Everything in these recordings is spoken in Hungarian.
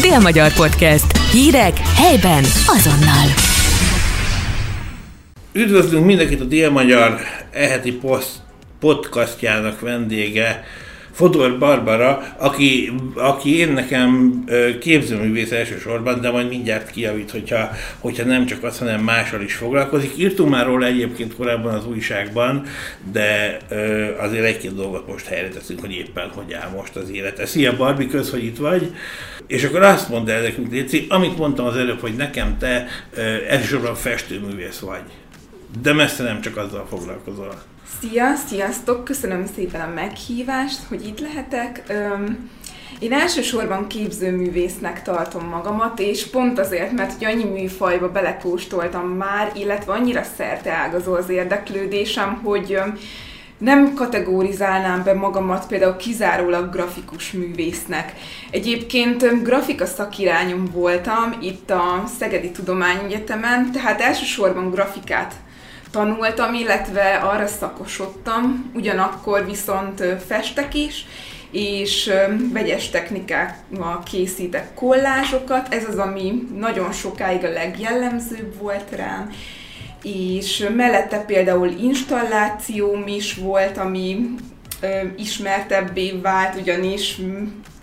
Dél-Magyar Podcast. Hírek helyben azonnal. Üdvözlünk mindenkit a Dél-Magyar eheti poszt podcastjának vendége, Fodor Barbara, aki, aki én nekem képzőművész elsősorban, de majd mindjárt kijavít, hogyha, hogyha nem csak az, hanem mással is foglalkozik. Írtunk már róla egyébként korábban az újságban, de azért egy-két dolgot most helyre teszünk, hogy éppen hogy áll most az élete. Szia Barbi, kösz, hogy itt vagy. És akkor azt mondd el nekünk, Léci, amit mondtam az előbb, hogy nekem te elsősorban festőművész vagy. De messze nem csak azzal foglalkozol. Szia, sziasztok! Köszönöm szépen a meghívást, hogy itt lehetek. Én elsősorban képzőművésznek tartom magamat, és pont azért, mert hogy annyi műfajba belekóstoltam már, illetve annyira szerte ágazó az érdeklődésem, hogy nem kategorizálnám be magamat például kizárólag grafikus művésznek. Egyébként grafika szakirányom voltam itt a Szegedi Tudományegyetemen, tehát elsősorban grafikát tanultam, illetve arra szakosodtam, ugyanakkor viszont festek is, és vegyes technikákkal készítek kollázsokat, ez az, ami nagyon sokáig a legjellemzőbb volt rám, és mellette például installációm is volt, ami ismertebbé vált, ugyanis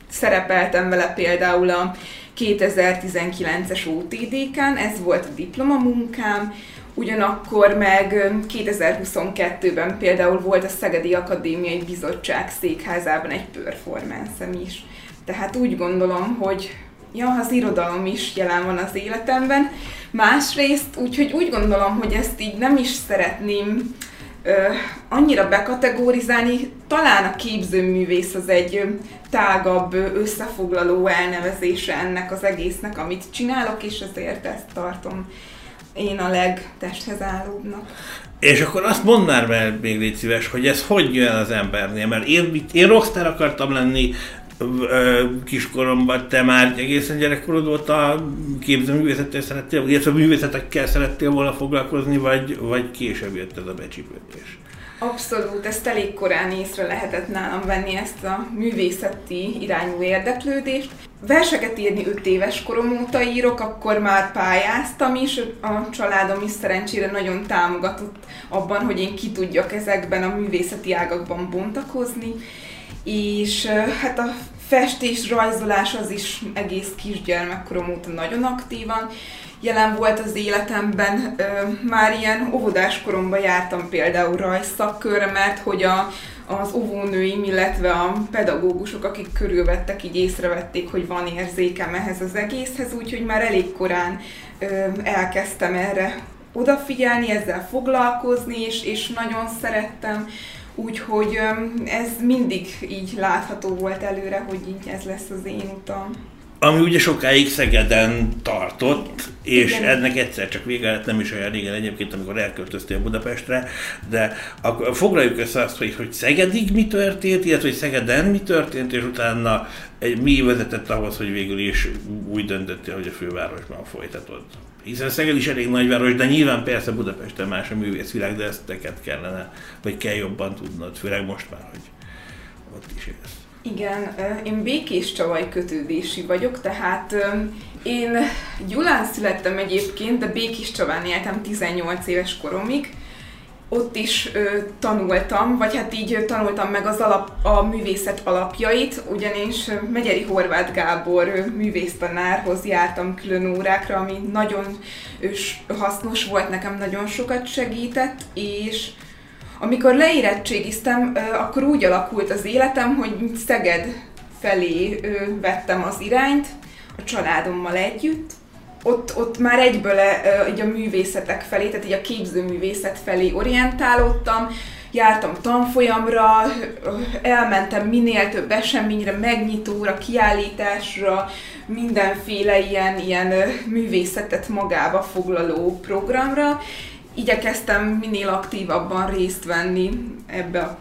szerepeltem vele például a 2019-es OTD-ken, ez volt a diplomamunkám, Ugyanakkor meg 2022-ben például volt a Szegedi Akadémiai Bizottság székházában egy performance is. Tehát úgy gondolom, hogy ja, az irodalom is jelen van az életemben. Másrészt, úgyhogy úgy gondolom, hogy ezt így nem is szeretném ö, annyira bekategorizálni. Talán a képzőművész az egy tágabb, összefoglaló elnevezése ennek az egésznek, amit csinálok, és ezért ezt tartom én a legtesthez állóbbnak. És akkor azt mondd már meg még légy szíves, hogy ez hogy jön az embernél, mert én, én rockstar akartam lenni, kiskoromban te már egészen gyerekkorod volt a képzőművészettel szerettél, illetve művészetekkel szerettél volna foglalkozni, vagy, vagy később jött ez a becsípődés? Abszolút, ezt elég korán észre lehetett nálam venni ezt a művészeti irányú érdeklődést. Verseket írni 5 éves korom óta írok, akkor már pályáztam is, a családom is szerencsére nagyon támogatott abban, hogy én ki tudjak ezekben a művészeti ágakban bontakozni, és hát a festés, rajzolás az is egész kisgyermekkorom óta nagyon aktívan jelen volt az életemben. Már ilyen óvodás koromban jártam például rajzszakkörre, mert hogy a, az óvónőim, illetve a pedagógusok, akik körülvettek, így észrevették, hogy van érzékem ehhez az egészhez, úgyhogy már elég korán elkezdtem erre odafigyelni, ezzel foglalkozni, és, és nagyon szerettem. Úgyhogy ez mindig így látható volt előre, hogy így ez lesz az én utam ami ugye sokáig Szegeden tartott, és Igen. ennek egyszer csak vége lett, nem is olyan régen egyébként, amikor elköltöztél Budapestre, de akkor foglaljuk össze azt, hogy, hogy Szegedig mi történt, illetve hogy Szegeden mi történt, és utána egy, mi vezetett ahhoz, hogy végül is úgy döntöttél, hogy a fővárosban folytatod. Hiszen Szeged is elég nagyváros, de nyilván persze Budapesten más a művészvilág, de ezt teket kellene, vagy kell jobban tudnod, főleg most már, hogy ott is élsz. Igen, én békés csavaj kötődési vagyok, tehát én Gyulán születtem egyébként, de békés csaván éltem 18 éves koromig. Ott is tanultam, vagy hát így tanultam meg az alap, a művészet alapjait, ugyanis Megyeri Horváth Gábor művésztanárhoz jártam külön órákra, ami nagyon hasznos volt, nekem nagyon sokat segített, és amikor leérettségiztem, akkor úgy alakult az életem, hogy Szeged felé vettem az irányt, a családommal együtt. Ott, ott már egyből így a művészetek felé, tehát így a képzőművészet felé orientálódtam, jártam tanfolyamra, elmentem minél több eseményre, megnyitóra, kiállításra, mindenféle ilyen, ilyen művészetet magába foglaló programra, igyekeztem minél aktívabban részt venni ebbe a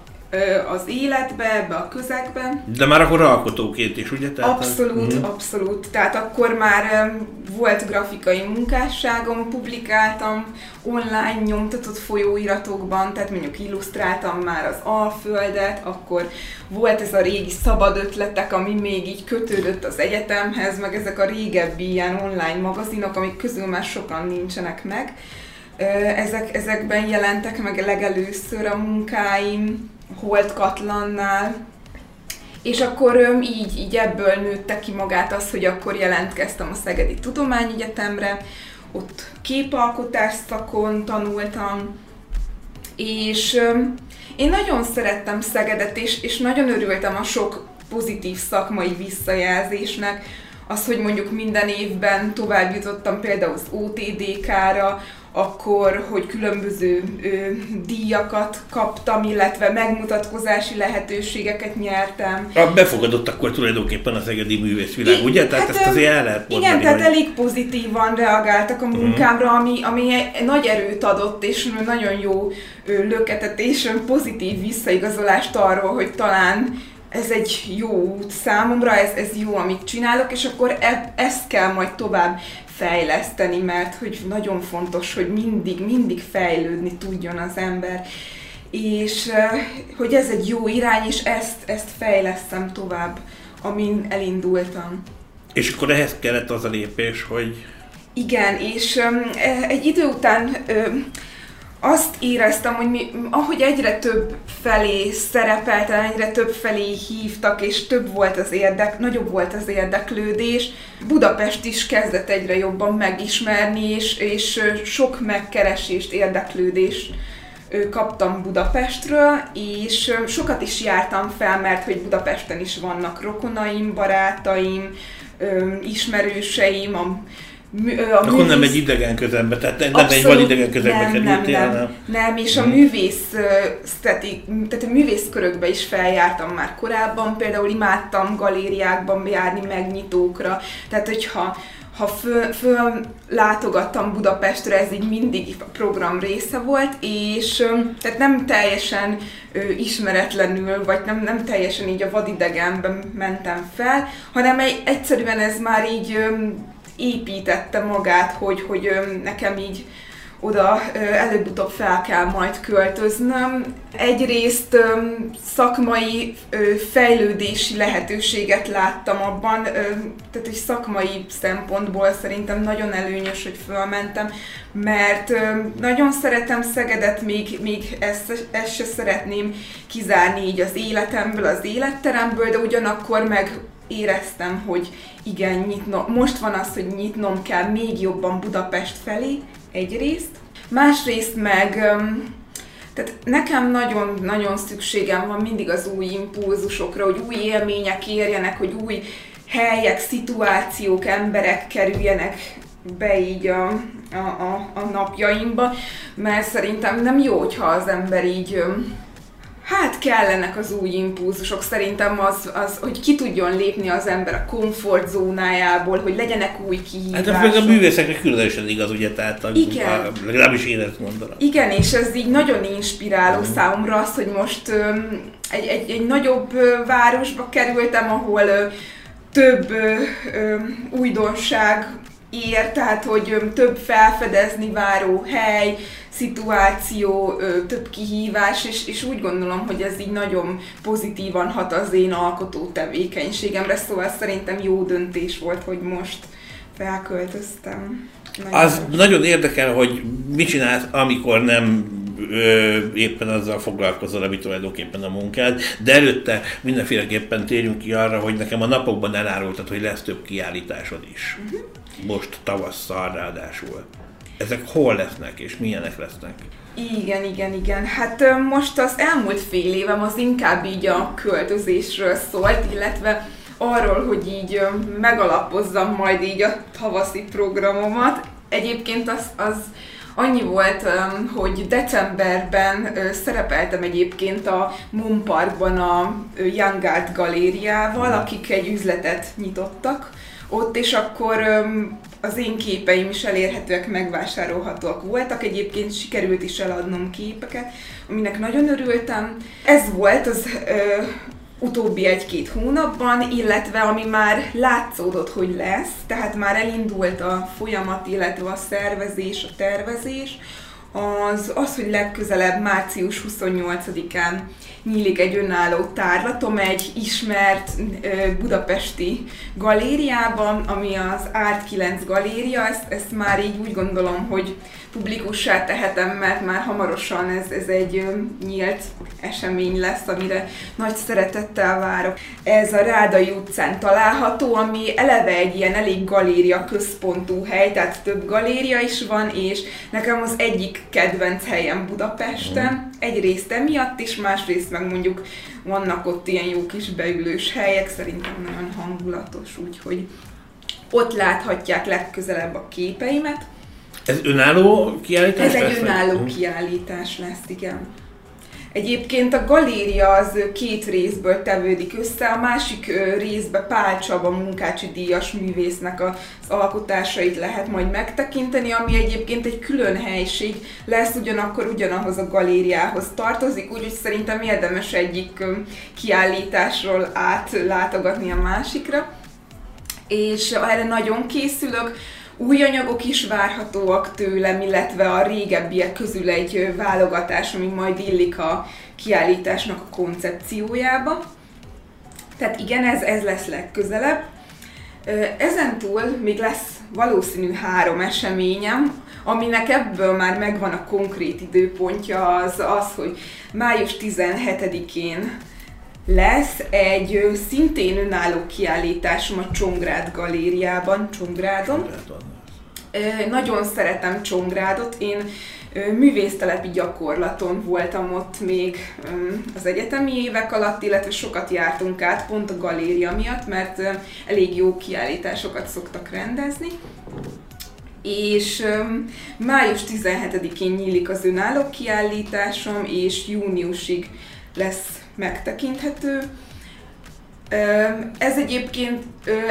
az életbe, ebbe a közegbe. De már akkor alkotóként is, ugye? Tehát abszolút, mm. abszolút. Tehát akkor már volt grafikai munkásságom, publikáltam online nyomtatott folyóiratokban, tehát mondjuk illusztráltam már az Alföldet, akkor volt ez a régi szabad ötletek, ami még így kötődött az egyetemhez, meg ezek a régebbi ilyen online magazinok, amik közül már sokan nincsenek meg. Ezek, ezekben jelentek meg legelőször a munkáim, Holt Katlannál, és akkor így, így ebből nőtte ki magát az, hogy akkor jelentkeztem a Szegedi Tudományegyetemre, ott képalkotás szakon tanultam, és én nagyon szerettem Szegedet, és, és nagyon örültem a sok pozitív szakmai visszajelzésnek, az, hogy mondjuk minden évben tovább jutottam például az OTDK-ra, akkor, hogy különböző ö, díjakat kaptam, illetve megmutatkozási lehetőségeket nyertem. A befogadott akkor tulajdonképpen az egedi művészvilág, I, ugye? Tehát hát, ezt azért el lehet mondani, Igen, tehát hogy... elég pozitívan reagáltak a mhm. munkámra, ami, ami nagy erőt adott, és nagyon jó löketet, és pozitív visszaigazolást arról, hogy talán ez egy jó út számomra, ez, ez jó, amit csinálok, és akkor e, ezt kell majd tovább fejleszteni, mert hogy nagyon fontos, hogy mindig, mindig fejlődni tudjon az ember. És hogy ez egy jó irány, és ezt, ezt fejlesztem tovább, amin elindultam. És akkor ehhez kellett az a lépés, hogy... Igen, és um, egy idő után um, azt éreztem, hogy mi, ahogy egyre több felé szerepeltem, egyre több felé hívtak, és több volt az érdek, nagyobb volt az érdeklődés, Budapest is kezdett egyre jobban megismerni, és, és sok megkeresést, érdeklődést kaptam Budapestről, és sokat is jártam fel, mert hogy Budapesten is vannak rokonaim, barátaim, ismerőseim, a a Akkor művész... nem egy idegen közegbe, tehát nem Abszolút, egy validegen közegbe nem, kerültél, nem, nem, nem, és a hmm. művész, tehát a művészkörökbe is feljártam már korábban, például imádtam galériákban járni megnyitókra, tehát hogyha ha föl, föl látogattam Budapestre, ez így mindig a program része volt, és tehát nem teljesen ö, ismeretlenül, vagy nem, nem teljesen így a vadidegenben mentem fel, hanem egy, egyszerűen ez már így ö, építette magát, hogy, hogy nekem így oda előbb-utóbb fel kell majd költöznöm. Egyrészt szakmai fejlődési lehetőséget láttam abban, tehát egy szakmai szempontból szerintem nagyon előnyös, hogy fölmentem, mert nagyon szeretem Szegedet, még, még ezt, ezt se szeretném kizárni így az életemből, az életteremből, de ugyanakkor meg éreztem, hogy igen, nyitnom, most van az, hogy nyitnom kell még jobban Budapest felé, egyrészt. Másrészt meg, tehát nekem nagyon-nagyon szükségem van mindig az új impulzusokra, hogy új élmények érjenek, hogy új helyek, szituációk, emberek kerüljenek be így a, a, a, a napjaimba, mert szerintem nem jó, hogyha az ember így Hát kellenek az új impulzusok, szerintem az, az, hogy ki tudjon lépni az ember a komfortzónájából, hogy legyenek új kihívások. Hát a művészekre különösen igaz, ugye, tehát Igen. A, legalábbis én ezt mondanám. Igen, és ez így nagyon inspiráló mm. számomra az, hogy most öm, egy, egy, egy nagyobb városba kerültem, ahol ö, több ö, ö, újdonság ér, tehát hogy több felfedezni váró hely, szituáció, több kihívás, és, és úgy gondolom, hogy ez így nagyon pozitívan hat az én alkotó tevékenységemre, szóval szerintem jó döntés volt, hogy most felköltöztem. Nagyon az nagyon érdekel, hogy mit csinálsz, amikor nem ö, éppen azzal foglalkozol, ami tulajdonképpen a munkád, de előtte mindenféleképpen térjünk ki arra, hogy nekem a napokban elárultad, hogy lesz több kiállításod is. Uh-huh. Most tavasszal ráadásul ezek hol lesznek, és milyenek lesznek? Igen, igen, igen. Hát most az elmúlt fél évem az inkább így a költözésről szólt, illetve arról, hogy így megalapozzam majd így a tavaszi programomat. Egyébként az, az annyi volt, hogy decemberben szerepeltem egyébként a Moon Parkban a Young Art galériával, akik egy üzletet nyitottak ott, és akkor az én képeim is elérhetőek, megvásárolhatóak voltak. Egyébként sikerült is eladnom képeket, aminek nagyon örültem. Ez volt az ö, utóbbi egy-két hónapban, illetve ami már látszódott, hogy lesz, tehát már elindult a folyamat, illetve a szervezés, a tervezés, az, az, hogy legközelebb március 28-án nyílik egy önálló tárlatom egy ismert budapesti galériában, ami az Art 9 galéria, ezt, ezt már így úgy gondolom, hogy publikussá tehetem, mert már hamarosan ez, ez egy nyílt esemény lesz, amire nagy szeretettel várok. Ez a Rádai utcán található, ami eleve egy ilyen elég galéria központú hely, tehát több galéria is van, és nekem az egyik kedvenc helyem Budapesten. Egyrészt emiatt is, másrészt meg mondjuk vannak ott ilyen jó kis beülős helyek, szerintem nagyon hangulatos, úgyhogy ott láthatják legközelebb a képeimet. Ez önálló kiállítás Ez egy önálló vagy? kiállítás lesz, igen. Egyébként a galéria az két részből tevődik össze, a másik részbe Pál Csaba munkácsi díjas művésznek az alkotásait lehet majd megtekinteni, ami egyébként egy külön helység lesz, ugyanakkor ugyanahoz a galériához tartozik, úgyhogy szerintem érdemes egyik kiállításról átlátogatni a másikra. És erre nagyon készülök, új anyagok is várhatóak tőlem, illetve a régebbiek közül egy válogatás, ami majd illik a kiállításnak a koncepciójába. Tehát igen, ez, ez lesz legközelebb. Ezen túl még lesz valószínű három eseményem, aminek ebből már megvan a konkrét időpontja, az az, hogy május 17-én lesz egy szintén önálló kiállításom a Csongrád galériában, Csongrádon. Nagyon szeretem Csongrádot, én művésztelepi gyakorlaton voltam ott még az egyetemi évek alatt, illetve sokat jártunk át pont a galéria miatt, mert elég jó kiállításokat szoktak rendezni. És május 17-én nyílik az önálló kiállításom, és júniusig lesz megtekinthető. Ez egyébként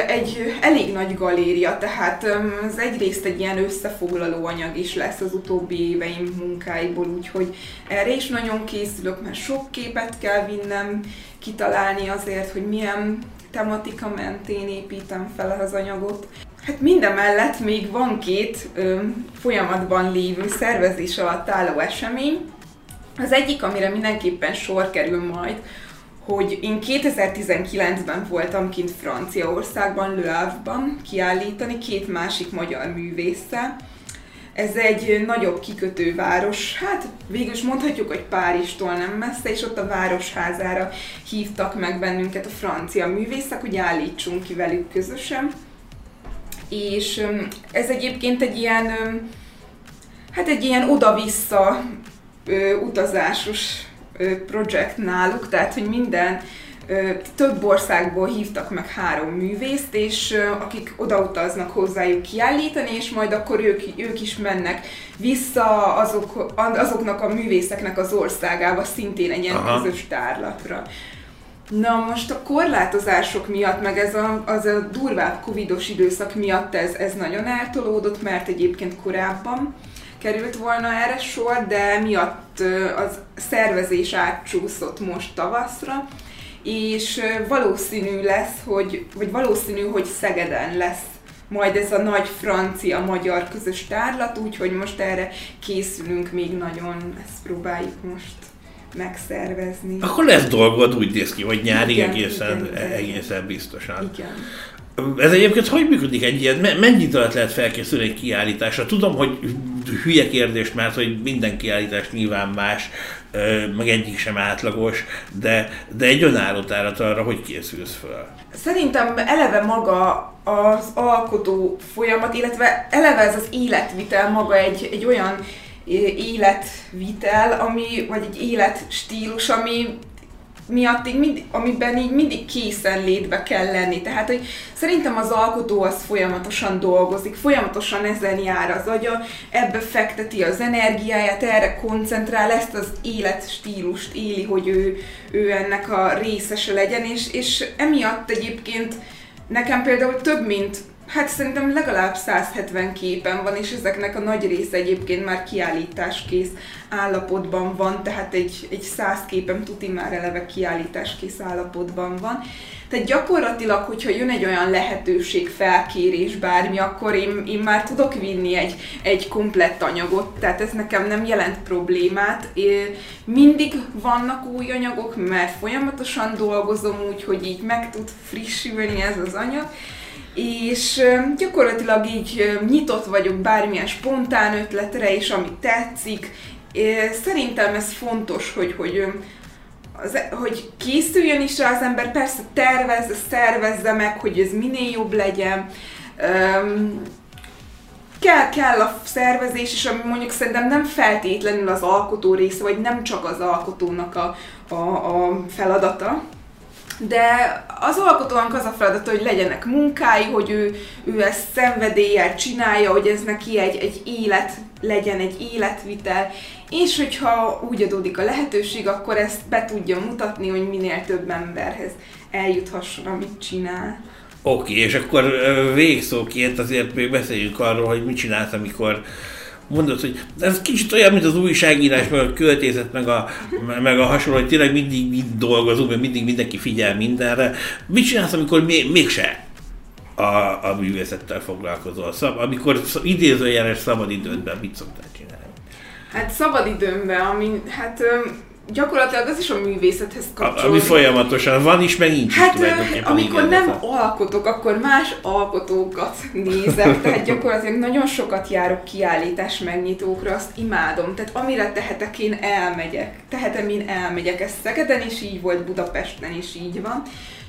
egy elég nagy galéria, tehát ez egyrészt egy ilyen összefoglaló anyag is lesz az utóbbi éveim munkáiból, úgyhogy erre is nagyon készülök, mert sok képet kell vinnem, kitalálni azért, hogy milyen tematika mentén építem fel az anyagot. Hát minden mellett még van két ö, folyamatban lévő szervezés alatt álló esemény. Az egyik, amire mindenképpen sor kerül majd, hogy én 2019-ben voltam kint Franciaországban, Le Havre-ban kiállítani két másik magyar művésszel. Ez egy nagyobb kikötőváros, hát végül is mondhatjuk, hogy Párizstól nem messze, és ott a városházára hívtak meg bennünket a francia művészek, hogy állítsunk ki velük közösen. És ez egyébként egy ilyen, hát egy ilyen oda-vissza utazásos projekt náluk, tehát hogy minden több országból hívtak meg három művészt, és akik odautaznak hozzájuk kiállítani, és majd akkor ők, ők is mennek vissza azok, azoknak a művészeknek az országába, szintén egy ilyen Aha. közös tárlatra. Na most a korlátozások miatt, meg ez a, az a durvább covidos időszak miatt ez, ez nagyon eltolódott, mert egyébként korábban került volna erre sor, de miatt az szervezés átcsúszott most tavaszra, és valószínű lesz, hogy, vagy valószínű, hogy Szegeden lesz majd ez a nagy francia-magyar közös tárlat, úgyhogy most erre készülünk még nagyon, ezt próbáljuk most megszervezni. Akkor lesz dolgod, úgy néz ki, hogy nyárig igen, egészen, igen, egészen biztosan. Igen. Ez egyébként hogy működik egy ilyen, mennyit alatt lehet felkészülni egy kiállításra? Tudom, hogy hülye kérdés, mert hogy minden kiállítás nyilván más, meg egyik sem átlagos, de, de egy önálló tárat arra, hogy készülsz föl? Szerintem eleve maga az alkotó folyamat, illetve eleve ez az életvitel maga egy, egy olyan életvitel, ami, vagy egy életstílus, ami miatt így mind, amiben így mindig készen létbe kell lenni. Tehát, hogy szerintem az alkotó az folyamatosan dolgozik, folyamatosan ezen jár az agya, ebbe fekteti az energiáját, erre koncentrál, ezt az életstílust éli, hogy ő, ő ennek a részese legyen, és, és emiatt egyébként nekem például több mint Hát szerintem legalább 170 képen van, és ezeknek a nagy része egyébként már kiállításkész állapotban van, tehát egy, egy 100 képem tuti már eleve kiállításkész állapotban van. Tehát gyakorlatilag, hogyha jön egy olyan lehetőség, felkérés, bármi, akkor én, én már tudok vinni egy, egy komplett anyagot, tehát ez nekem nem jelent problémát. Mindig vannak új anyagok, mert folyamatosan dolgozom úgy, hogy így meg tud frissülni ez az anyag, és gyakorlatilag így nyitott vagyok bármilyen spontán ötletre, és ami tetszik. Szerintem ez fontos, hogy, hogy, az, hogy készüljön is rá az ember, persze tervezze, szervezze meg, hogy ez minél jobb legyen. Kell, kell a szervezés is, ami mondjuk szerintem nem feltétlenül az alkotó része, vagy nem csak az alkotónak a, a, a feladata, de az alkotónak az a feladata, hogy legyenek munkái, hogy ő, ő ezt szenvedéllyel csinálja, hogy ez neki egy, egy élet legyen, egy életvitel, és hogyha úgy adódik a lehetőség, akkor ezt be tudja mutatni, hogy minél több emberhez eljuthasson, amit csinál. Oké, okay, és akkor végszóként azért még beszéljünk arról, hogy mit csinálsz, amikor mondod, hogy ez kicsit olyan, mint az újságírás, meg a költészet, meg a, meg a hasonló, hogy tényleg mindig mind dolgozunk, mert mindig mindenki figyel mindenre. Mit csinálsz, amikor még, mégse a, a művészettel foglalkozol? Szab, amikor idézőjeles szabad idődben mit szoktál csinálni? Hát szabad időmben, ami, hát gyakorlatilag az is a művészethez kapcsolódik. Ami folyamatosan van is, meg nincs Hát amikor nem a... alkotok, akkor más alkotókat nézek, tehát gyakorlatilag nagyon sokat járok kiállítás megnyitókra, azt imádom. Tehát amire tehetek, én elmegyek. Tehetem, én elmegyek. Ez Szegeden is így volt, Budapesten is így van,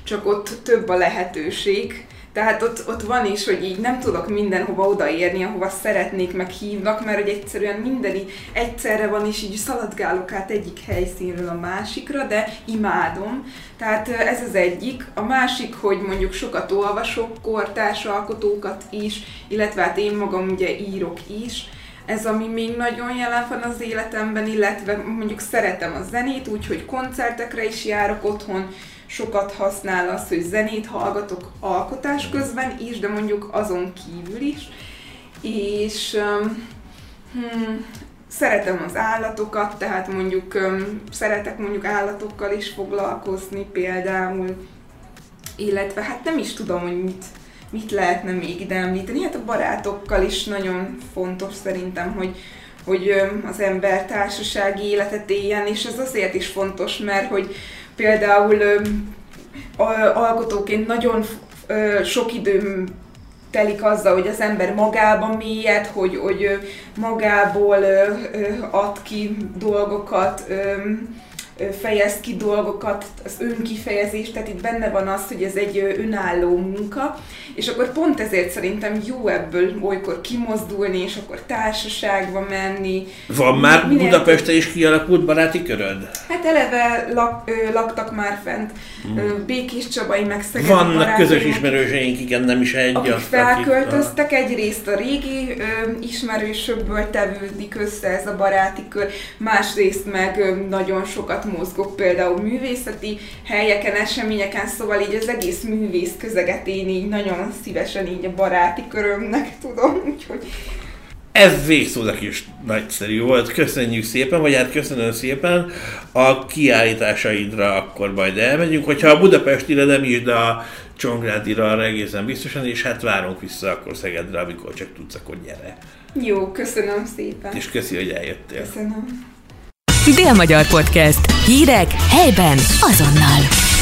csak ott több a lehetőség tehát ott, ott van is, hogy így nem tudok mindenhova odaérni, ahova szeretnék, meg hívnak, mert hogy egyszerűen minden egyszerre van, és így szaladgálok át egyik helyszínről a másikra, de imádom. Tehát ez az egyik. A másik, hogy mondjuk sokat olvasok, kortárs alkotókat is, illetve hát én magam ugye írok is, ez ami még nagyon jelen van az életemben, illetve mondjuk szeretem a zenét, úgyhogy koncertekre is járok otthon, sokat használ az, hogy zenét hallgatok alkotás közben is, de mondjuk azon kívül is. És hmm, szeretem az állatokat, tehát mondjuk szeretek mondjuk állatokkal is foglalkozni például, illetve hát nem is tudom, hogy mit, mit lehetne még ide említeni. Hát a barátokkal is nagyon fontos szerintem, hogy, hogy az ember társasági életet éljen, és ez azért is fontos, mert hogy például alkotóként nagyon sok időm telik azzal, hogy az ember magában mélyed, hogy, hogy magából ad ki dolgokat, fejez ki dolgokat, az önkifejezés, tehát itt benne van az, hogy ez egy önálló munka, és akkor pont ezért szerintem jó ebből olykor kimozdulni, és akkor társaságba menni. Van már Minél Budapesten is kialakult baráti köröd? Hát eleve lak, ö, laktak már fent hmm. Békés Csabai, meg Szegedi Vannak barátaink, közös ismerőseink, igen, nem is egy. Akik felköltöztek, akik, egyrészt a régi ö, ismerősökből tevődik össze ez a baráti kör, másrészt meg ö, nagyon sokat mozgok például művészeti helyeken, eseményeken, szóval így az egész művész közeget én így nagyon szívesen így a baráti körömnek tudom, úgyhogy ez végszónak is nagyszerű volt, köszönjük szépen, vagy hát köszönöm szépen. A kiállításaidra akkor majd elmegyünk, hogyha a Budapestire nem is, de a Csongrádira arra egészen biztosan, és hát várunk vissza akkor Szegedre, amikor csak tudsz, akkor gyere. Jó, köszönöm szépen. És köszi, hogy eljöttél. Köszönöm. Dél-Magyar Podcast. Hírek helyben azonnal.